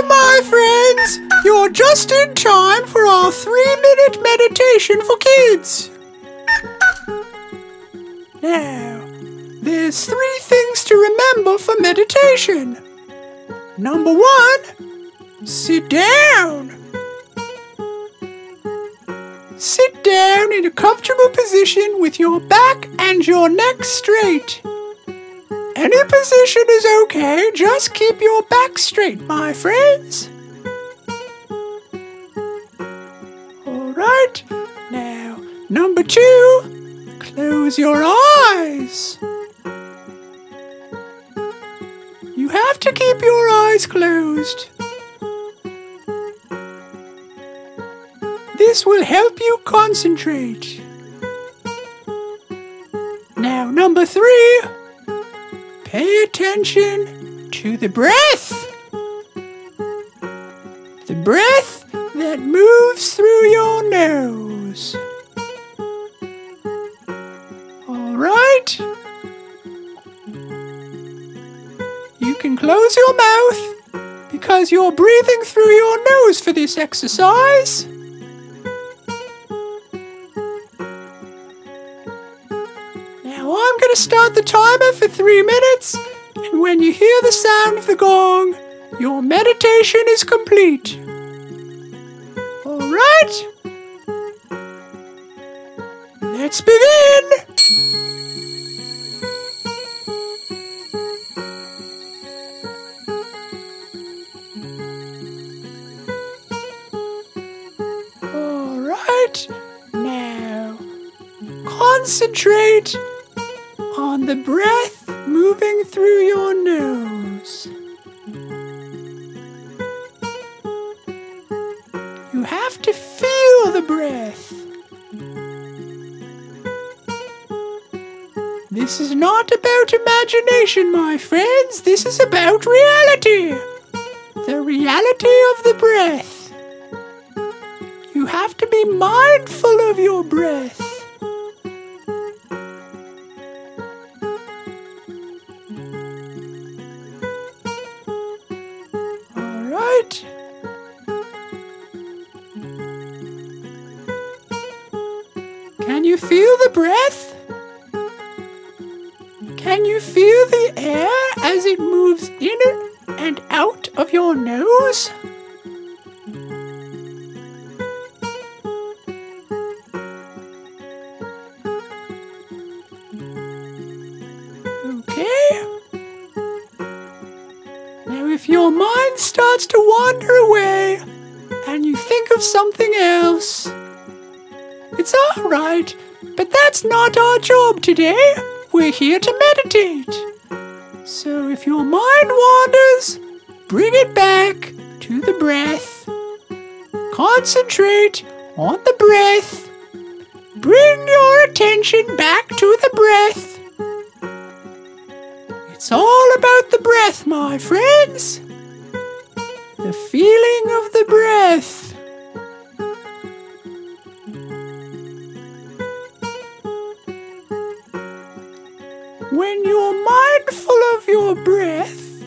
My friends! You're just in time for our three minute meditation for kids. Now, there's three things to remember for meditation. Number one, sit down. Sit down in a comfortable position with your back and your neck straight. Any position is okay, just keep your back straight, my friends. Alright, now, number two, close your eyes. You have to keep your eyes closed. This will help you concentrate. Now, number three, pay attention to the breath. The breath that moves through your nose. All right. You can close your mouth because you're breathing through your nose for this exercise. I'm going to start the timer for three minutes, and when you hear the sound of the gong, your meditation is complete. All right? Let's begin! All right, now concentrate on the breath moving through your nose. You have to feel the breath. This is not about imagination, my friends. This is about reality. The reality of the breath. You have to be mindful of your breath. You feel the breath? Can you feel the air as it moves in and out of your nose? Okay. Now, if your mind starts to wander away and you think of something else, it's alright, but that's not our job today. We're here to meditate. So, if your mind wanders, bring it back to the breath. Concentrate on the breath. Bring your attention back to the breath. It's all about the breath, my friends. The feeling of the breath. When you're mindful of your breath,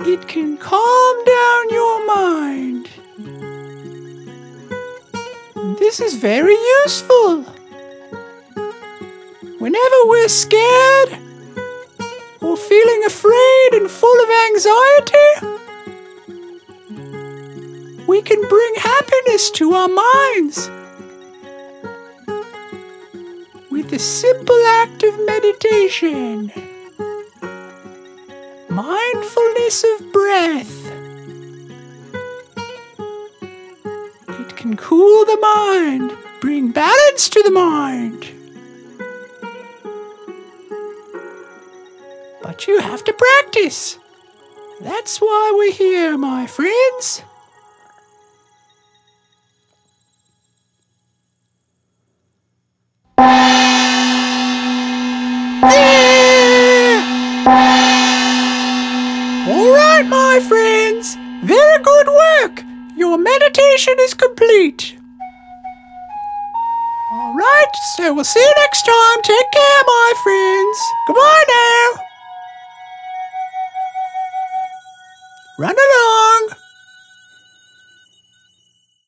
it can calm down your mind. This is very useful. Whenever we're scared or feeling afraid and full of anxiety, we can bring happiness to our minds with the simple act of meditation. Mindfulness of breath. It can cool the mind, bring balance to the mind. But you have to practice. That's why we're here, my friends. Ah! All right, my friends. Very good work. Your meditation is complete. All right, so we'll see you next time. Take care, my friends. Goodbye now. Run along.